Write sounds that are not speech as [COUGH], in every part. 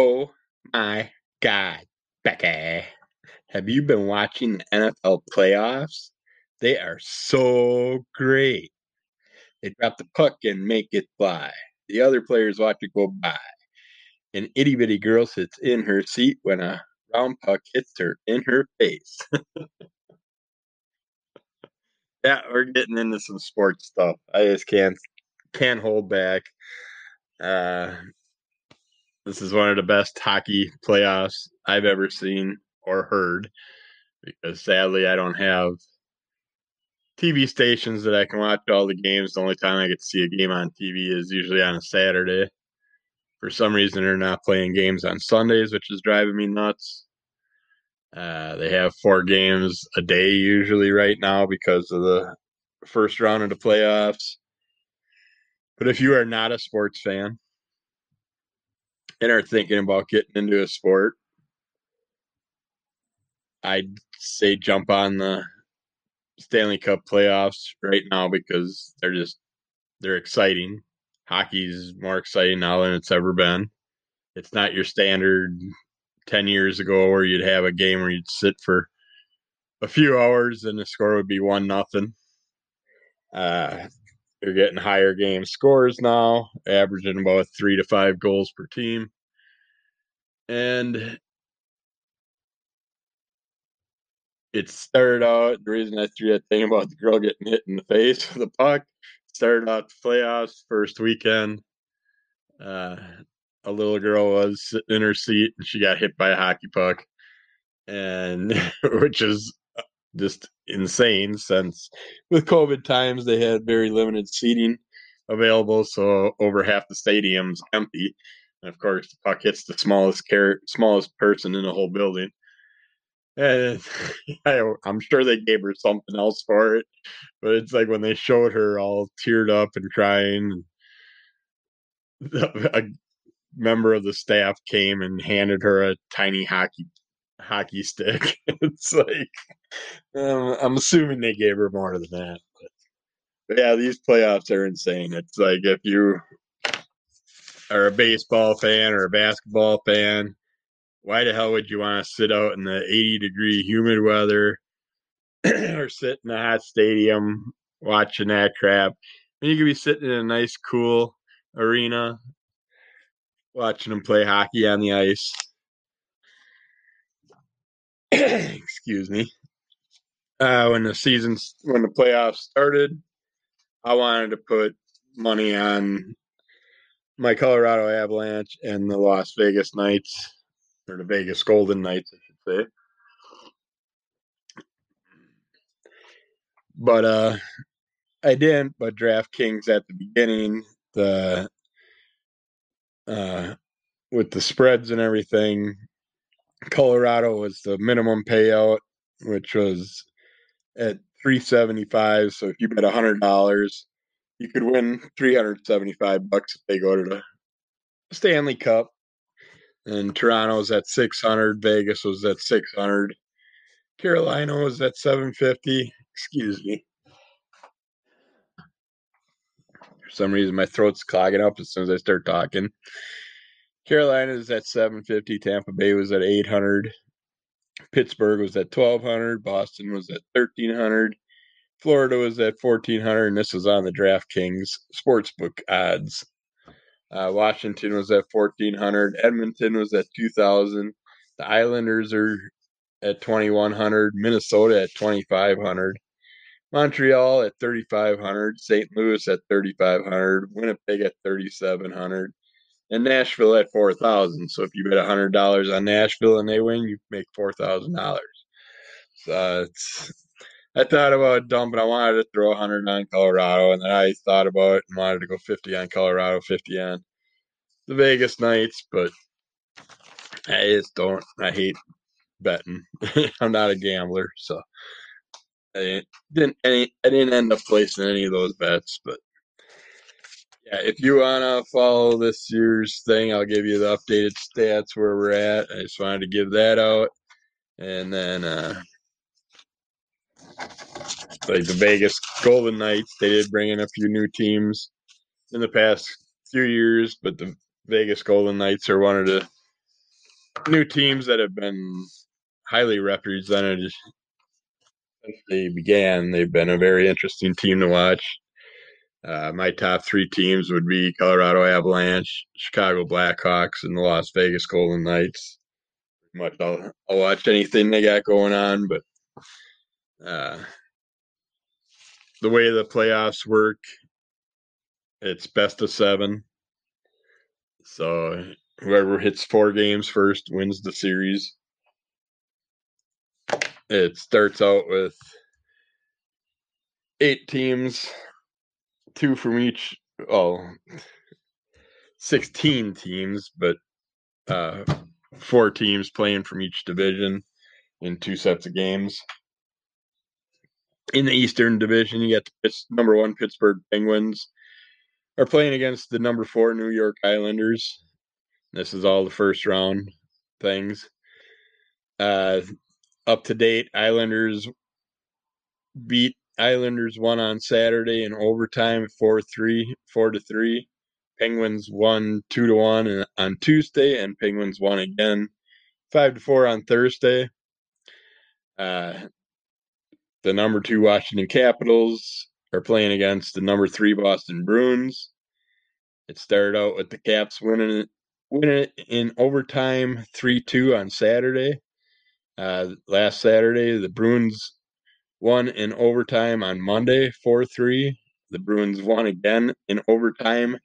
Oh my God, Becky. Have you been watching the NFL playoffs? They are so great. They drop the puck and make it fly. The other players watch it go by. An itty bitty girl sits in her seat when a round puck hits her in her face. [LAUGHS] yeah, we're getting into some sports stuff. I just can't can't hold back. Uh, this is one of the best hockey playoffs I've ever seen or heard because sadly I don't have TV stations that I can watch all the games. The only time I get to see a game on TV is usually on a Saturday. For some reason, they're not playing games on Sundays, which is driving me nuts. Uh, they have four games a day usually right now because of the first round of the playoffs. But if you are not a sports fan and are thinking about getting into a sport, I'd say jump on the Stanley Cup playoffs right now because they're just they're exciting. Hockey's more exciting now than it's ever been. It's not your standard 10 years ago where you'd have a game where you'd sit for a few hours and the score would be one nothing. Uh, you're getting higher game scores now, averaging about three to five goals per team. And it started out the reason I threw that thing about the girl getting hit in the face with a puck started out the playoffs first weekend. Uh, a little girl was sitting in her seat and she got hit by a hockey puck, and [LAUGHS] which is just insane since with COVID times they had very limited seating available, so over half the stadium's empty. And of course, the puck hits the smallest car- smallest person in the whole building. And [LAUGHS] I, am sure they gave her something else for it, but it's like when they showed her all teared up and crying. [LAUGHS] A member of the staff came and handed her a tiny hockey hockey stick. [LAUGHS] it's like um, I'm assuming they gave her more than that. But, but yeah, these playoffs are insane. It's like if you are a baseball fan or a basketball fan, why the hell would you want to sit out in the 80 degree humid weather [CLEARS THROAT] or sit in a hot stadium watching that crap? And you could be sitting in a nice, cool arena watching them play hockey on the ice. [CLEARS THROAT] Excuse me. Uh, when the season, when the playoffs started, I wanted to put money on my Colorado Avalanche and the Las Vegas Knights, or the Vegas Golden Knights, I should say. But uh, I didn't. But DraftKings at the beginning, the uh, with the spreads and everything, Colorado was the minimum payout, which was at 375. So if you bet a $100, you could win 375 bucks if they go to the Stanley Cup. And Toronto's at 600, Vegas was at 600. Carolina was at 750. Excuse me. For some reason, my throat's clogging up as soon as I start talking. Carolina is at 750. Tampa Bay was at 800. Pittsburgh was at 1200. Boston was at 1300. Florida was at 1400. And this was on the DraftKings sportsbook odds. Uh, Washington was at 1400. Edmonton was at 2000. The Islanders are at 2100. Minnesota at 2500. Montreal at 3,500, St. Louis at 3,500, Winnipeg at 3,700, and Nashville at 4,000. So if you bet $100 on Nashville and they win, you make $4,000. So it's, I thought about dumping. I wanted to throw 100 on Colorado, and then I thought about it and wanted to go 50 on Colorado, 50 on the Vegas Knights, but I just don't. I hate betting. [LAUGHS] I'm not a gambler, so I didn't I didn't end up placing any of those bets, but yeah, if you wanna follow this year's thing, I'll give you the updated stats where we're at. I just wanted to give that out. And then uh like the Vegas Golden Knights, they did bring in a few new teams in the past few years, but the Vegas Golden Knights are one of the new teams that have been highly represented since they began. They've been a very interesting team to watch. Uh, my top three teams would be Colorado Avalanche, Chicago Blackhawks, and the Las Vegas Golden Knights. Much I'll, I'll watch anything they got going on, but uh, the way the playoffs work, it's best of seven. So whoever hits four games first wins the series. It starts out with eight teams, two from each. Oh, 16 teams, but uh, four teams playing from each division in two sets of games. In the Eastern Division, you got the number one Pittsburgh Penguins are playing against the number four New York Islanders. This is all the first round things. Uh, up to date, Islanders beat Islanders won on Saturday in overtime, four three, four to three. Penguins won two to one on Tuesday, and Penguins won again five to four on Thursday. Uh, the number two Washington Capitals are playing against the number three Boston Bruins. It started out with the Caps winning it, winning it in overtime three two on Saturday. Uh, last Saturday, the Bruins won in overtime on Monday, 4 3. The Bruins won again in overtime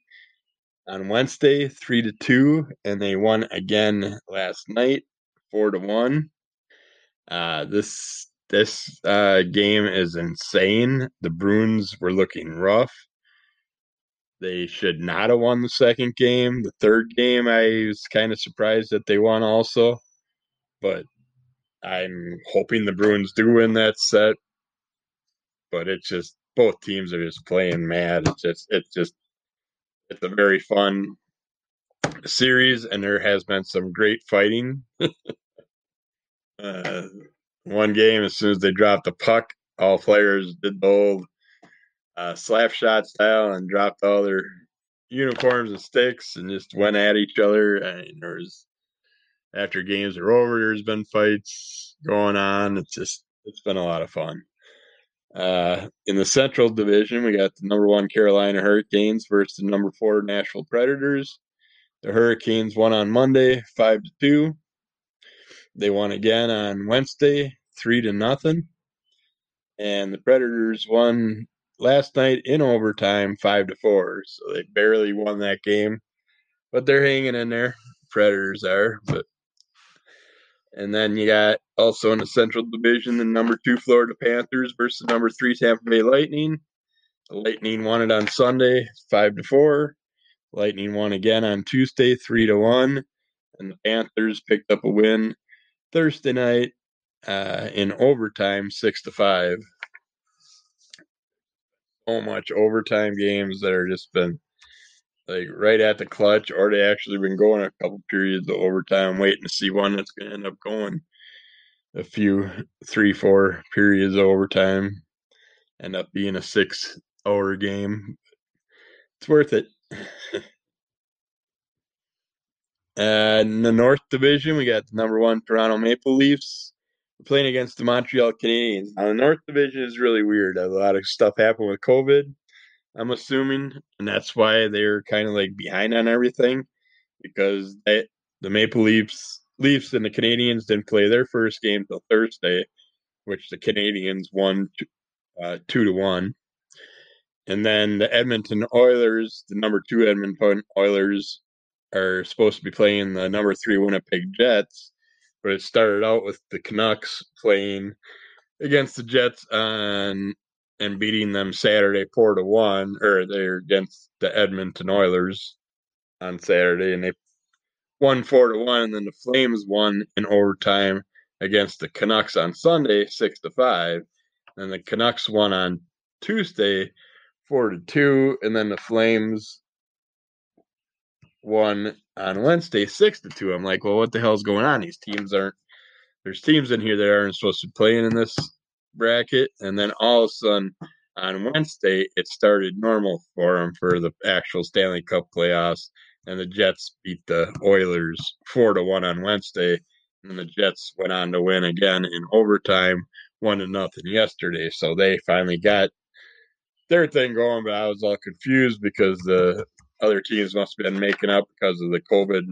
on Wednesday, 3 to 2. And they won again last night, 4 to 1. Uh, this this uh, game is insane. The Bruins were looking rough. They should not have won the second game. The third game, I was kind of surprised that they won also. But I'm hoping the Bruins do win that set but it's just both teams are just playing mad. It's just it's just it's a very fun series, and there has been some great fighting. [LAUGHS] uh, one game, as soon as they dropped the puck, all players did the old uh, slap shot style and dropped all their uniforms and sticks and just went at each other. And there's after games are over, there's been fights going on. It's just it's been a lot of fun. Uh, in the Central Division, we got the number one Carolina Hurricanes versus the number four Nashville Predators. The Hurricanes won on Monday, five to two. They won again on Wednesday, three to nothing. And the Predators won last night in overtime, five to four. So they barely won that game, but they're hanging in there. Predators are, but and then you got also in the Central Division the number two Florida Panthers versus number three Tampa Bay Lightning. The Lightning won it on Sunday, five to four. Lightning won again on Tuesday, three to one, and the Panthers picked up a win Thursday night uh, in overtime, six to five. So much overtime games that are just been like right at the clutch, or they actually been going a couple periods of overtime, waiting to see one that's going to end up going a few, three, four periods of overtime, end up being a six hour game. It's worth it. [LAUGHS] and in the North Division, we got the number one Toronto Maple Leafs. We're playing against the Montreal Canadiens. Now, the North Division is really weird. A lot of stuff happened with COVID I'm assuming, and that's why they're kind of like behind on everything because they, the Maple Leafs, Leafs and the Canadiens didn't play their first game till Thursday, which the Canadiens won uh, two to one, and then the Edmonton Oilers, the number two Edmonton Oilers, are supposed to be playing the number three Winnipeg Jets, but it started out with the Canucks playing against the Jets on and beating them Saturday four to one, or they're against the Edmonton Oilers on Saturday, and they won four to one, and then the Flames won in overtime against the Canucks on Sunday six to five, and the Canucks won on Tuesday four to two, and then the Flames won on Wednesday six to two. I'm like, well, what the hell's going on? These teams aren't. There's teams in here that aren't supposed to be playing in this bracket, and then all of a sudden on Wednesday it started normal for them for the actual Stanley Cup playoffs, and the Jets beat the Oilers four to one on Wednesday, and the Jets went on to win again in overtime, one to nothing yesterday. So they finally got their thing going, but I was all confused because the other teams must have been making up because of the COVID.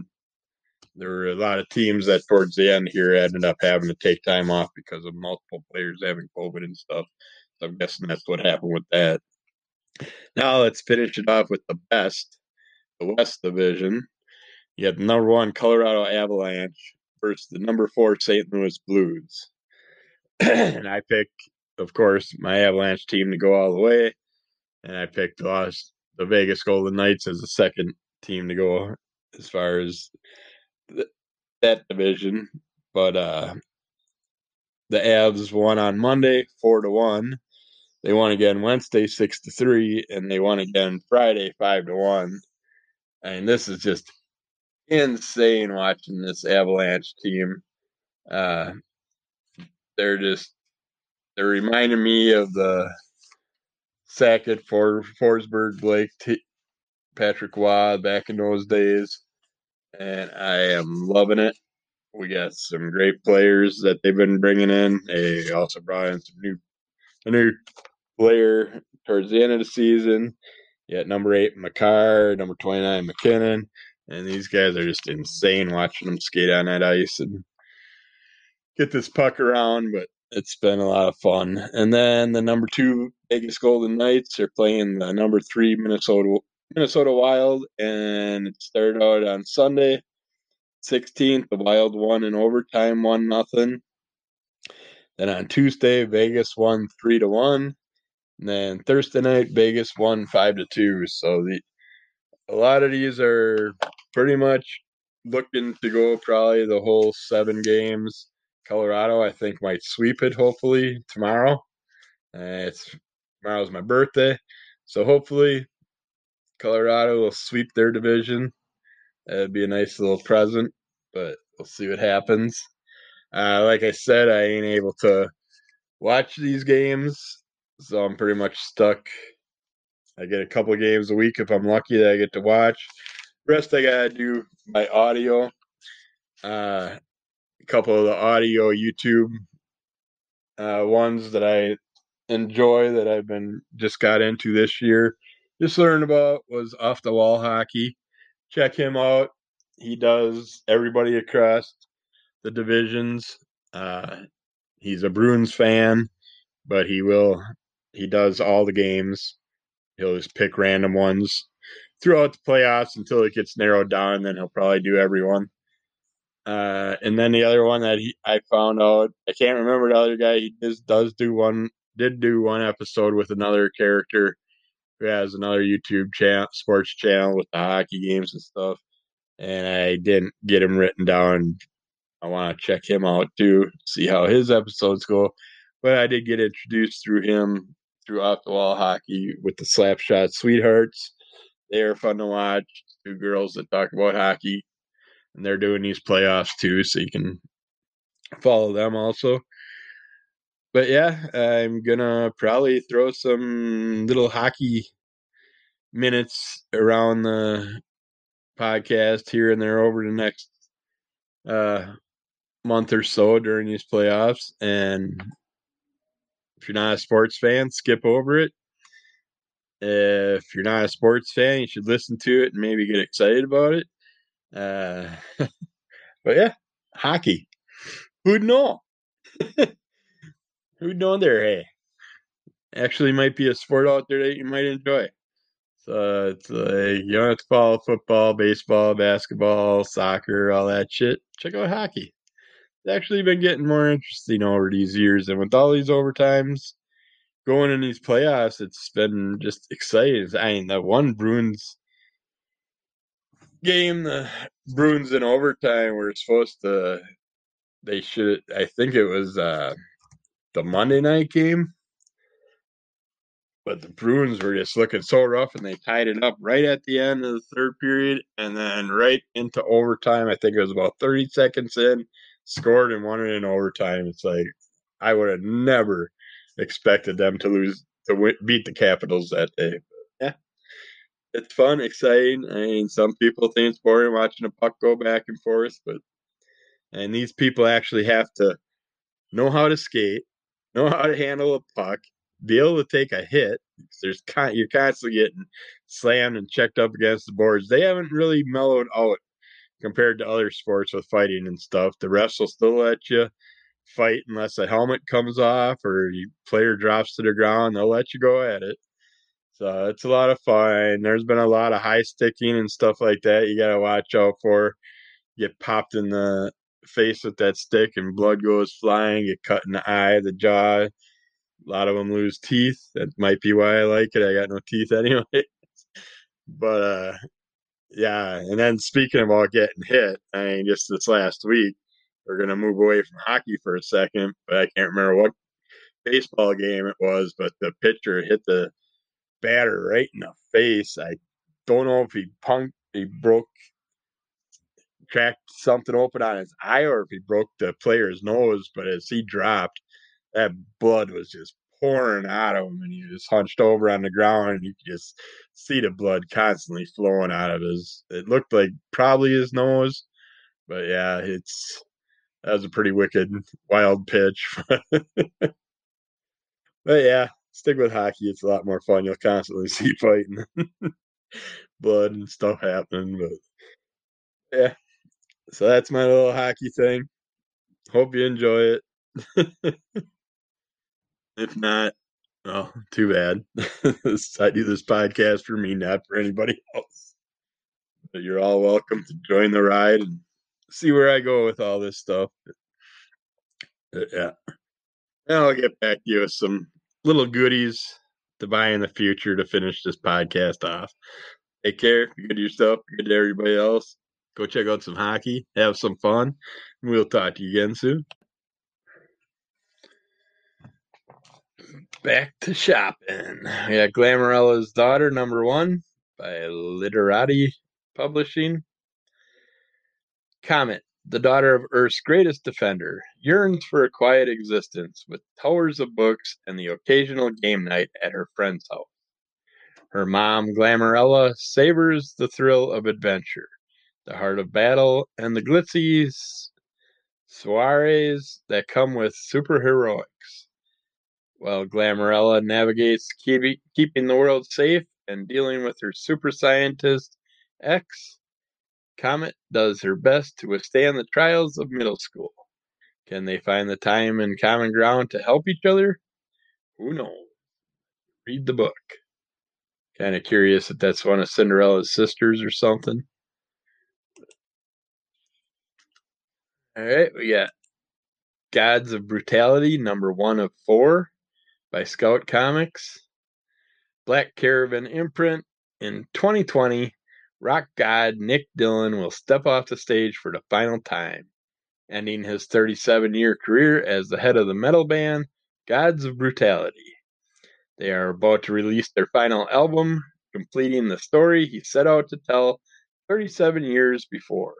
There were a lot of teams that towards the end here ended up having to take time off because of multiple players having COVID and stuff. So I'm guessing that's what happened with that. Now let's finish it off with the best, the West Division. You have number one Colorado Avalanche versus the number four St. Louis Blues. [CLEARS THROAT] and I picked, of course, my Avalanche team to go all the way. And I picked the lost the Vegas Golden Knights as the second team to go as far as the, that division. But uh the Avs won on Monday, four to one. They won again Wednesday, six to three, and they won again Friday, five to one. I mean, this is just insane watching this Avalanche team. Uh, they're just they're reminding me of the Sakic, For, Forsberg, Blake, T- Patrick Roy back in those days, and I am loving it. We got some great players that they've been bringing in. They also brought in some new a new player towards the end of the season. Yeah, number eight Makar, number twenty nine MacKinnon, and these guys are just insane watching them skate on that ice and get this puck around. But it's been a lot of fun. And then the number two Vegas Golden Knights are playing the number three Minnesota Minnesota Wild, and it started out on Sunday, 16th. The Wild won in overtime, one nothing. Then on Tuesday, Vegas won three to one. And then Thursday night, Vegas won five to two. So the a lot of these are pretty much looking to go probably the whole seven games. Colorado, I think, might sweep it hopefully tomorrow. Uh, it's tomorrow's my birthday, so hopefully Colorado will sweep their division. That'd be a nice little present, but we'll see what happens. Uh, like I said, I ain't able to watch these games, so I'm pretty much stuck. I get a couple games a week if I'm lucky that I get to watch. Rest I gotta do my audio. Uh, a couple of the audio YouTube uh, ones that I enjoy that I've been just got into this year. Just learned about was off the wall hockey. Check him out. He does everybody across the divisions. Uh, he's a Bruins fan, but he will he does all the games. He'll just pick random ones throughout the playoffs until it gets narrowed down. Then he'll probably do everyone. Uh, and then the other one that he, I found out, I can't remember the other guy. He just does do one, did do one episode with another character who has another YouTube channel, sports channel with the hockey games and stuff. And I didn't get him written down. I want to check him out too, see how his episodes go. But I did get introduced through him through off the wall hockey with the Slapshot Sweethearts. They are fun to watch. Two girls that talk about hockey and they're doing these playoffs too, so you can follow them also. But yeah, I'm gonna probably throw some little hockey minutes around the podcast here and there over the next uh, month or so during these playoffs. And if you're not a sports fan, skip over it. If you're not a sports fan, you should listen to it and maybe get excited about it. Uh, [LAUGHS] but yeah, hockey. Who'd know? [LAUGHS] Who'd know there? Hey, actually, might be a sport out there that you might enjoy. So it's like you don't have to follow football, baseball, basketball, soccer, all that shit. Check out hockey. It's actually been getting more interesting over these years, and with all these overtimes going in these playoffs, it's been just exciting. I mean, the one Bruins game, the Bruins in overtime were supposed to. They should. I think it was uh, the Monday night game, but the Bruins were just looking so rough, and they tied it up right at the end of the third period, and then right into overtime. I think it was about thirty seconds in, scored and won it in overtime. It's like I would have never expected them to lose to beat the Capitals that day. It's fun, exciting. Mean, some people think it's boring watching a puck go back and forth, but and these people actually have to know how to skate, know how to handle a puck, be able to take a hit. There's con- you're constantly getting slammed and checked up against the boards. They haven't really mellowed out compared to other sports with fighting and stuff. The refs will still let you fight unless a helmet comes off or your player drops to the ground. They'll let you go at it. So it's a lot of fun. There's been a lot of high sticking and stuff like that. You got to watch out for. Get popped in the face with that stick and blood goes flying. Get cut in the eye, the jaw. A lot of them lose teeth. That might be why I like it. I got no teeth [LAUGHS] anyway. but uh, yeah. And then speaking about getting hit, I mean, just this last week, we're gonna move away from hockey for a second, but I can't remember what baseball game it was. But the pitcher hit the batter right in the face. I don't know if he punked, he broke, cracked something open on his eye, or if he broke the player's nose. But as he dropped, that blood was just pouring out of him, and he was hunched over on the ground, and you could just see the blood constantly flowing out of his. It looked like probably his nose, but yeah, it's that was a pretty wicked, wild pitch. [LAUGHS] but yeah, stick with hockey. It's a lot more fun. You'll constantly [LAUGHS] see fighting, [LAUGHS] blood and stuff happening. But yeah, so that's my little hockey thing. Hope you enjoy it. [LAUGHS] if not, oh, too bad. I do this podcast for me, not for anybody else. But you're all welcome to join the ride and see where I go with all this stuff. But yeah. And I'll get back to you with some little goodies to buy in the future to finish this podcast off. Take care. Be good to yourself. Be good to everybody else. Go check out some hockey. Have some fun. We'll talk to you again soon. Back to shopping. We got Glamorella's Daughter, number one, by Literati Publishing. Comet, the daughter of Earth's greatest defender, yearns for a quiet existence with towers of books and the occasional game night at her friend's house. Her mom, Glamorella, savors the thrill of adventure, the heart of battle, and the glitzy soirees that come with superheroics. While Glamorella navigates keep, keeping the world safe and dealing with her super scientist X, Comet does her best to withstand the trials of middle school. Can they find the time and common ground to help each other? Who knows? Read the book. Kind of curious if that's one of Cinderella's sisters or something. All right, we got Gods of Brutality, number one of four by Scout Comics. Black Caravan imprint in 2020 rock god Nick Dillon will step off the stage for the final time, ending his 37 year career as the head of the metal band Gods of Brutality. They are about to release their final album, completing the story he set out to tell 37 years before.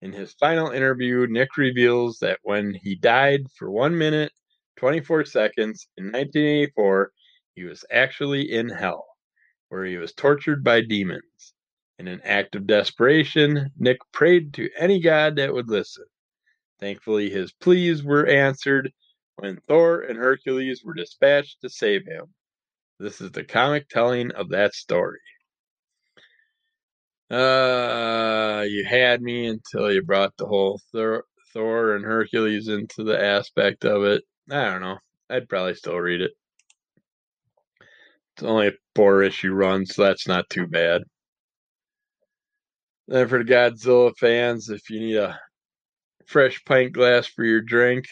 In his final interview, Nick reveals that when he died for 1 minute 24 seconds in 1984, he was actually in hell, where he was tortured by demons. In an act of desperation, Nick prayed to any god that would listen. Thankfully, his pleas were answered when Thor and Hercules were dispatched to save him. This is the comic telling of that story. Uh, you had me until you brought the whole Thor, Thor and Hercules into the aspect of it. I don't know. I'd probably still read it. It's only a four issue run, so that's not too bad. Then for the Godzilla fans, if you need a fresh pint glass for your drink,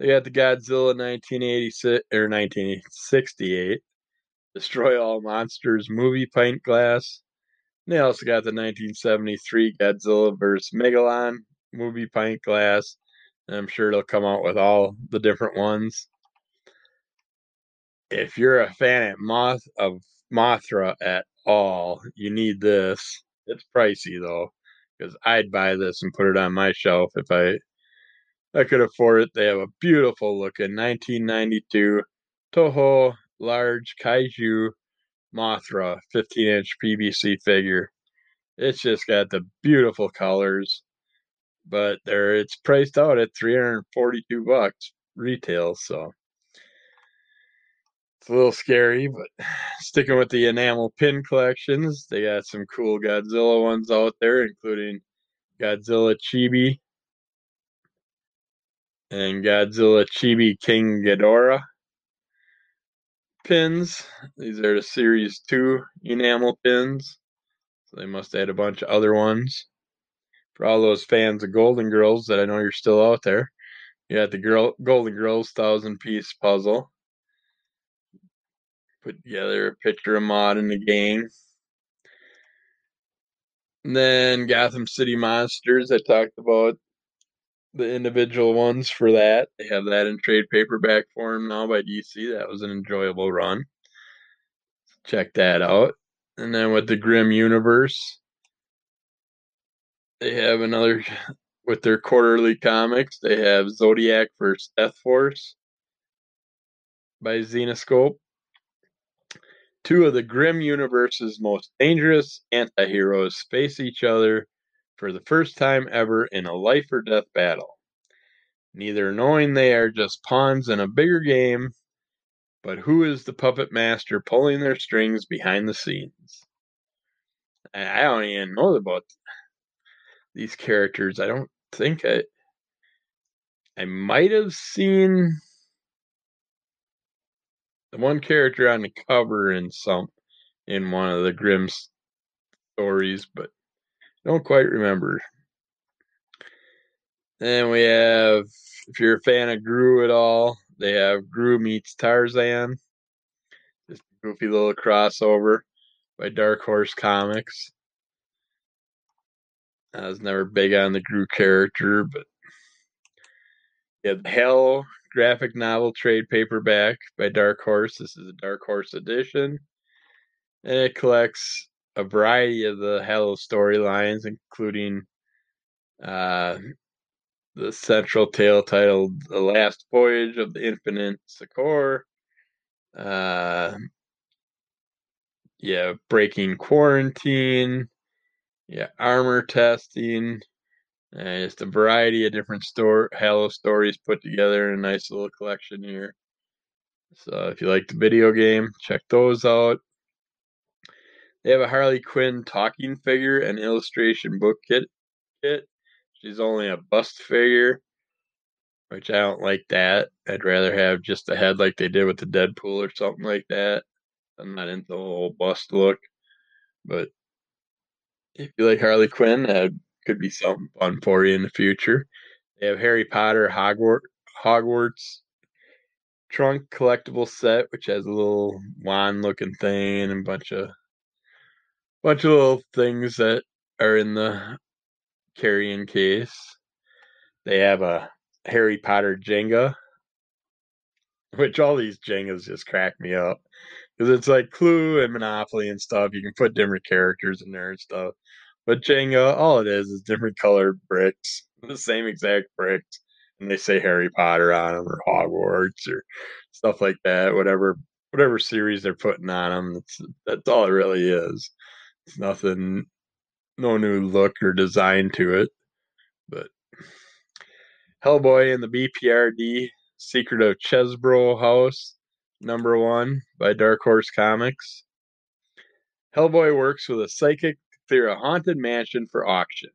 they got the Godzilla 1986 or 1968 Destroy All Monsters movie pint glass. And they also got the 1973 Godzilla vs. Megalon movie pint glass. And I'm sure they'll come out with all the different ones. If you're a fan of Moth of Mothra at all, you need this. It's pricey though, because I'd buy this and put it on my shelf if I I could afford it. They have a beautiful looking 1992 Toho large kaiju Mothra 15 inch PVC figure. It's just got the beautiful colors, but there it's priced out at 342 bucks retail, so a little scary, but [SIGHS] sticking with the enamel pin collections, they got some cool Godzilla ones out there, including Godzilla Chibi and Godzilla Chibi King Ghidorah pins. These are the Series 2 enamel pins. So they must add a bunch of other ones. For all those fans of Golden Girls that I know you're still out there, you got the girl Golden Girls thousand piece puzzle. Put together a picture of mod in the game. And then Gotham City Monsters, I talked about the individual ones for that. They have that in trade paperback form now by DC. That was an enjoyable run. Check that out. And then with the Grimm Universe, they have another [LAUGHS] with their quarterly comics. They have Zodiac vs. Death Force by Zenescope. Two of the Grimm Universe's most dangerous anti-heroes face each other for the first time ever in a life or death battle. Neither knowing they are just pawns in a bigger game, but who is the puppet master pulling their strings behind the scenes? I don't even know about these characters. I don't think I. I might have seen the one character on the cover in some in one of the Grimm stories, but don't quite remember. Then we have, if you're a fan of Groo at all, they have Groo meets Tarzan. A goofy little crossover by Dark Horse Comics. I was never big on the Groo character, but yeah, Halo graphic novel trade paperback by Dark Horse. This is a Dark Horse edition. And it collects a variety of the Halo storylines, including uh, the central tale titled The Last Voyage of the Infinite Succor. Uh, yeah, Breaking Quarantine. Yeah, Armor Testing. And just a variety of different store Halo stories put together in a nice little collection here. So if you like the video game, check those out. They have a Harley Quinn talking figure and illustration book kit. kit. She's only a bust figure, which I don't like that. I'd rather have just a head like they did with the Deadpool or something like that. I'm not into the whole bust look. But if you like Harley Quinn, that could be something fun for you in the future. They have Harry Potter Hogwarts, Hogwarts trunk collectible set, which has a little wand looking thing and a bunch of bunch of little things that are in the carrying case. They have a Harry Potter Jenga, which all these Jengas just crack me up because it's like Clue and Monopoly and stuff. You can put different characters in there and stuff. But Jenga, all it is is different colored bricks, the same exact bricks, and they say Harry Potter on them or Hogwarts or stuff like that. Whatever, whatever series they're putting on them, that's that's all it really is. It's nothing, no new look or design to it. But Hellboy and the BPRD Secret of Chesbro House, number one by Dark Horse Comics. Hellboy works with a psychic clear a haunted mansion for auction,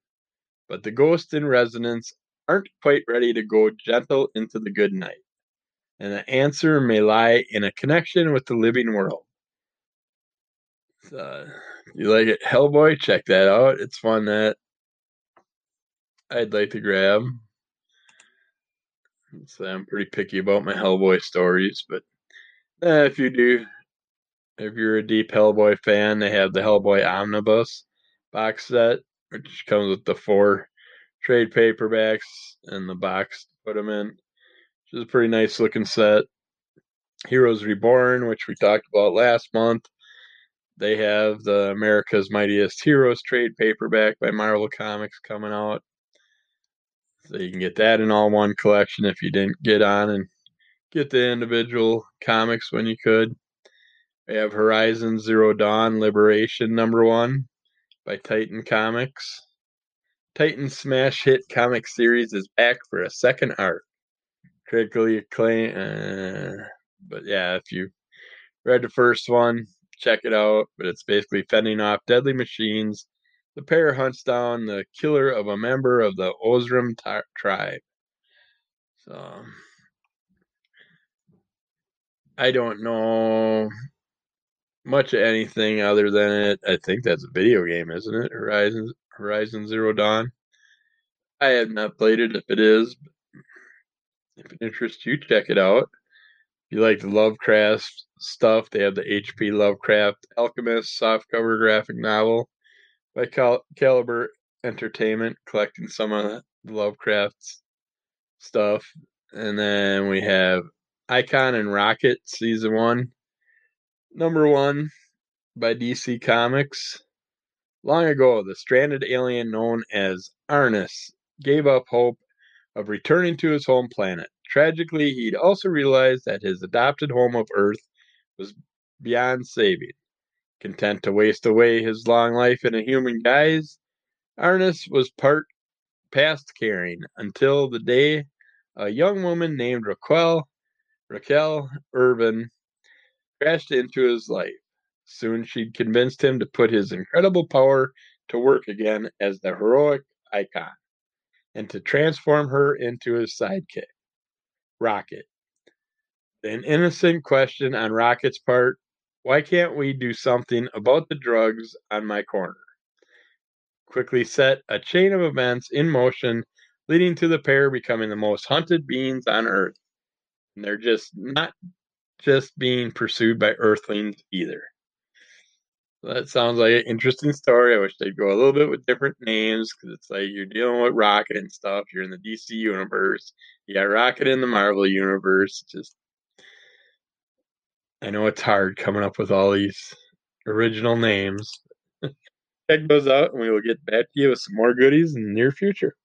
but the ghosts in residence aren't quite ready to go gentle into the good night, and the answer may lie in a connection with the living world. Uh, you like it, Hellboy? Check that out. It's fun that I'd like to grab. So I'm pretty picky about my Hellboy stories, but eh, if you do, if you're a deep Hellboy fan, they have the Hellboy Omnibus box set, which comes with the four trade paperbacks and the box to put them in, which is a pretty nice looking set. Heroes Reborn, which we talked about last month. They have the America's Mightiest Heroes trade paperback by Marvel Comics coming out. So you can get that in all one collection if you didn't get on and get the individual comics when you could. We have Horizon Zero Dawn Liberation number one by Titan Comics. Titan smash hit comic series is back for a second arc. Critically acclaimed. Uh, but yeah, if you read the first one, check it out. But it's basically fending off deadly machines. The pair hunts down the killer of a member of the Oseram t- tribe. So I don't know much of anything other than it. I think that's a video game, isn't it? Horizon Horizon Zero Dawn. I have not played it. If it is, if it interests you, check it out. If you like the Lovecraft stuff, they have the H.P. Lovecraft Alchemist softcover graphic novel by Cal- Caliber Entertainment, collecting some of the Lovecraft's stuff. And then we have Icon and Rocket season one, number one by DC Comics. Long ago, the stranded alien known as Arnus gave up hope of returning to his home planet. Tragically, he'd also realized that his adopted home of Earth was beyond saving. Content to waste away his long life in a human guise, Arnus was part past caring until the day a young woman named Raquel Raquel Ervin crashed into his life. Soon she'd convinced him to put his incredible power to work again as the heroic icon and to transform her into his sidekick, Rocket. An innocent question on Rocket's part why can't we do something about the drugs on my corner? Quickly set a chain of events in motion, leading to the pair becoming the most hunted beings on Earth. And they're just not just being pursued by Earthlings either. So that sounds like an interesting story. I wish they'd go a little bit with different names because it's like you're dealing with Rocket and stuff. You're in the DC universe. You got Rocket in the Marvel universe. Just I know it's hard coming up with all these original names. [LAUGHS] Check those out, and we will get back to you with some more goodies in the near future.